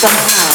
伤害。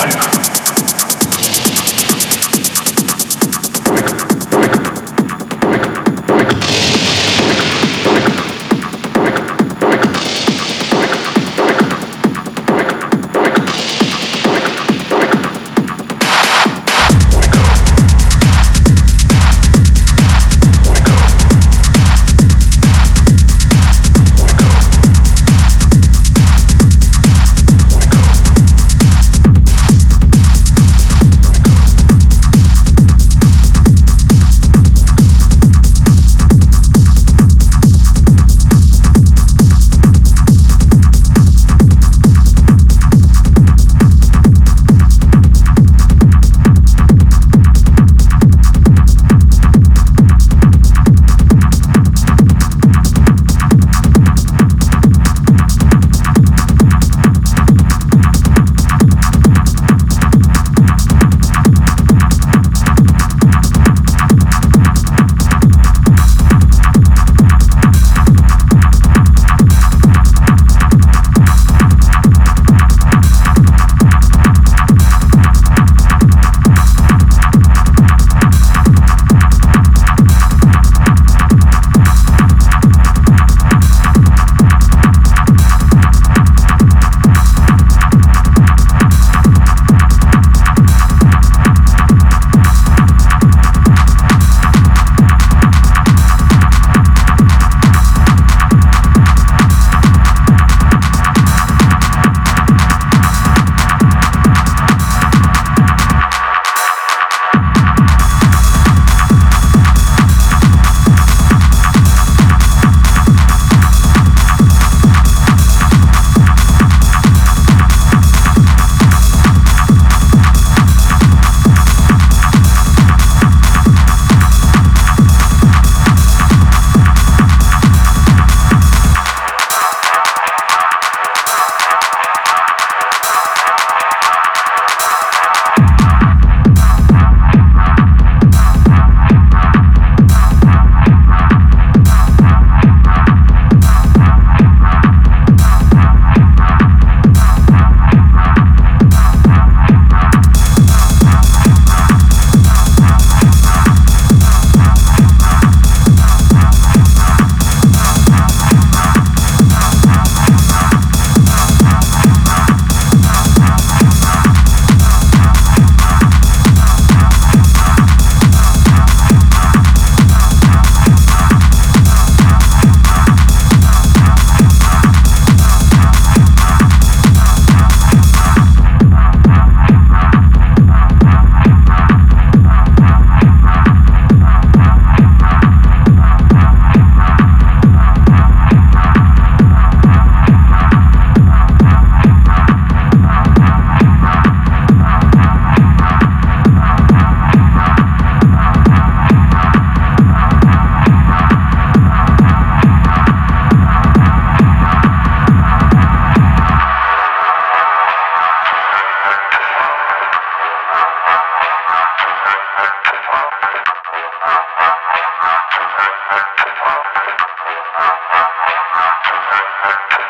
fire. Thank you.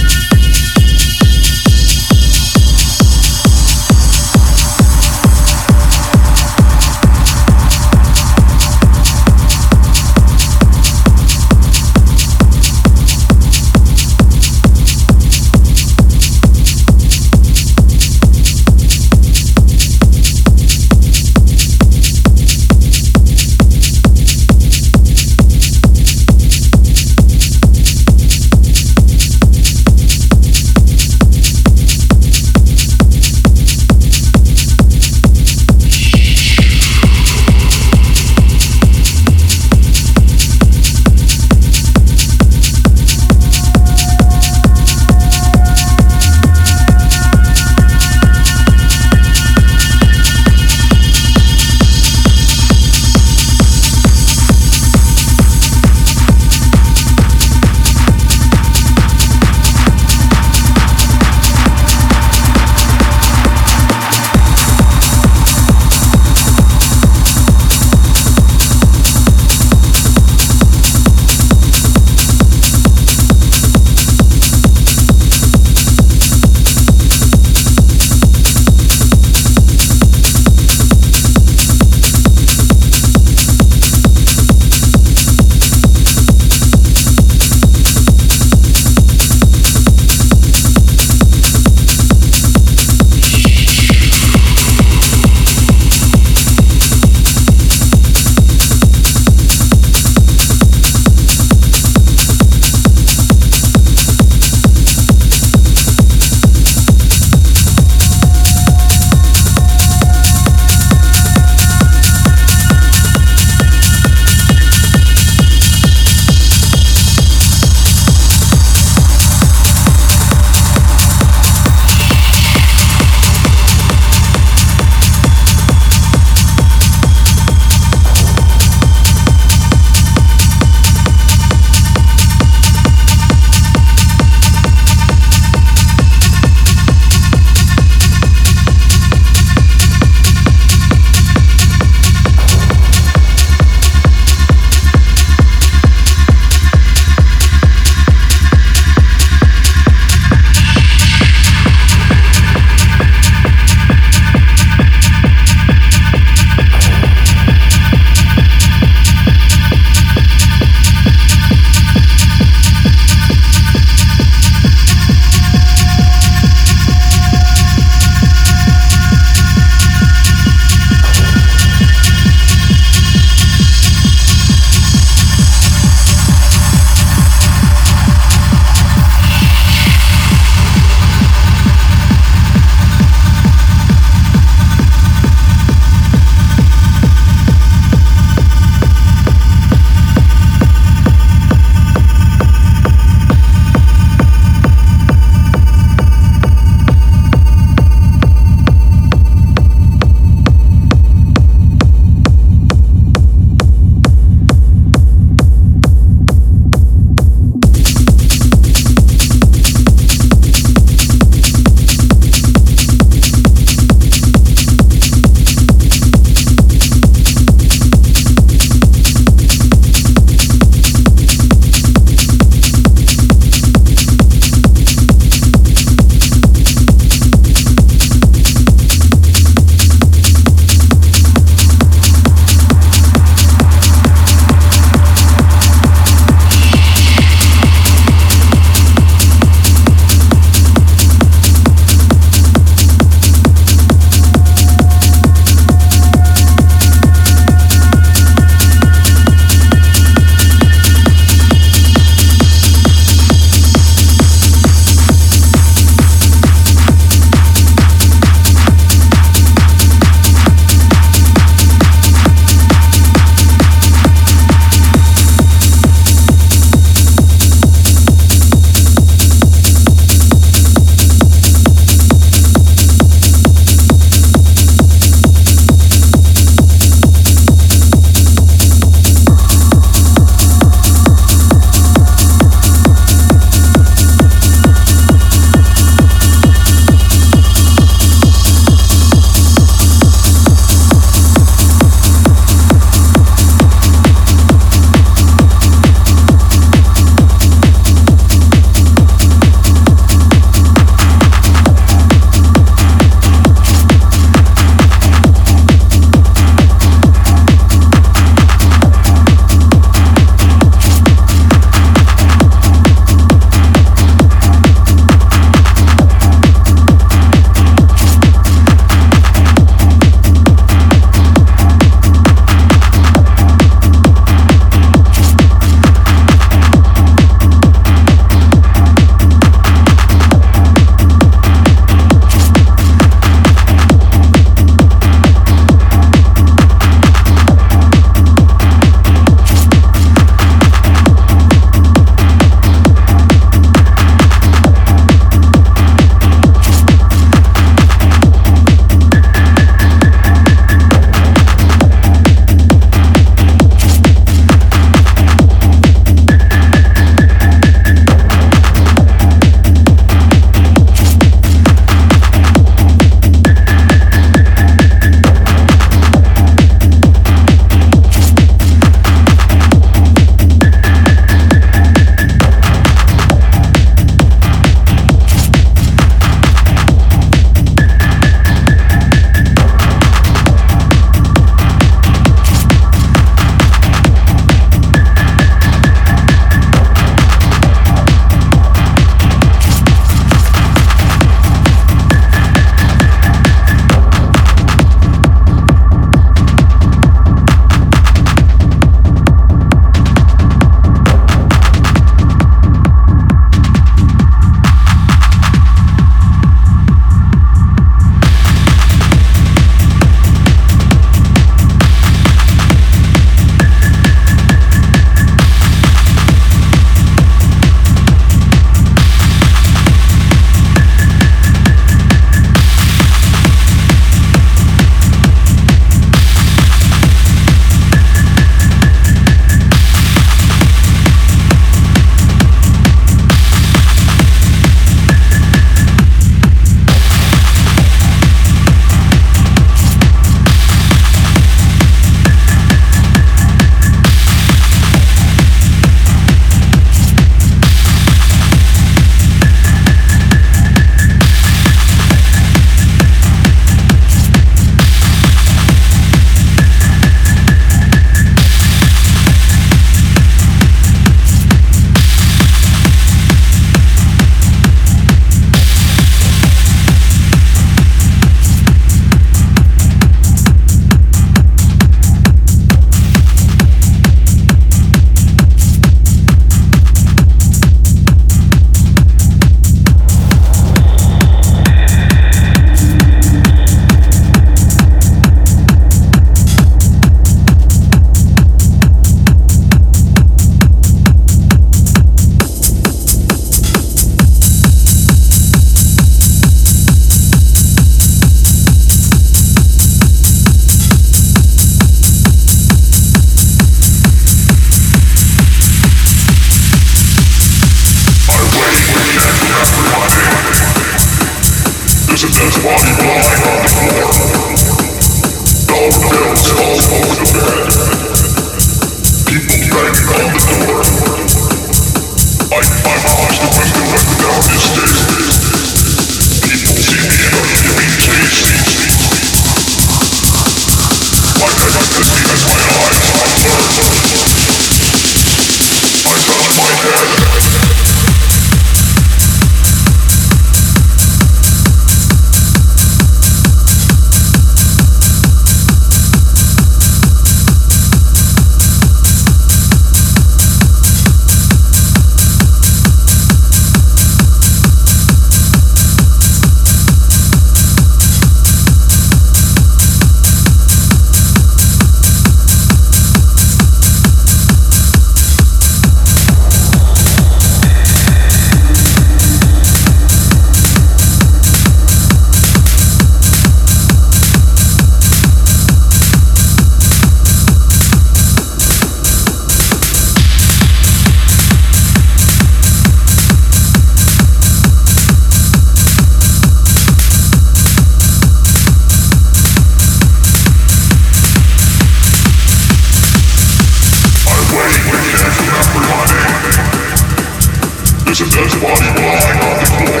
Listen, that's why you are on the floor.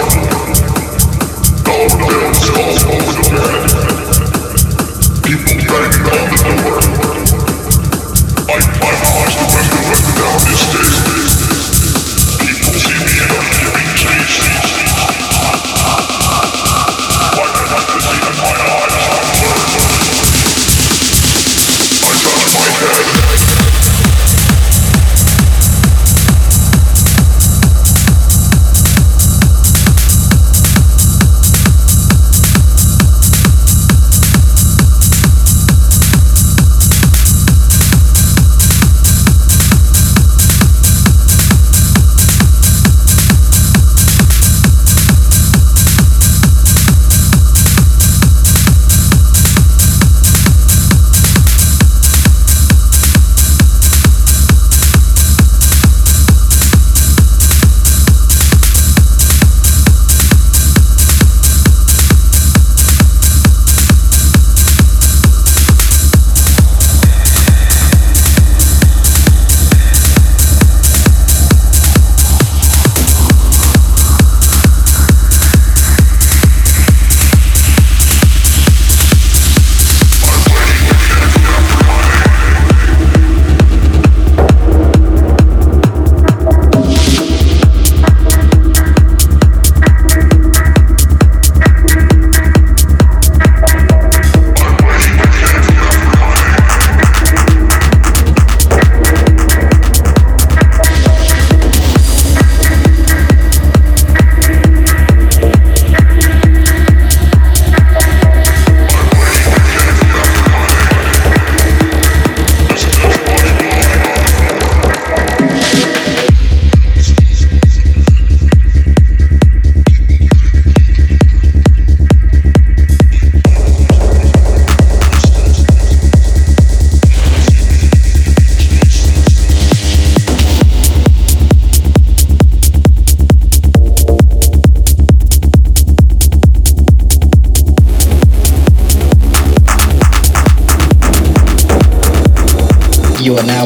Down, down, all down, down, down. But now.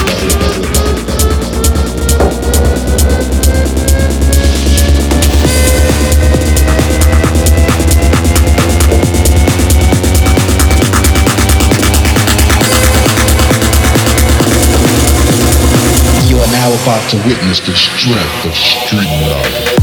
to witness the strength of street knowledge.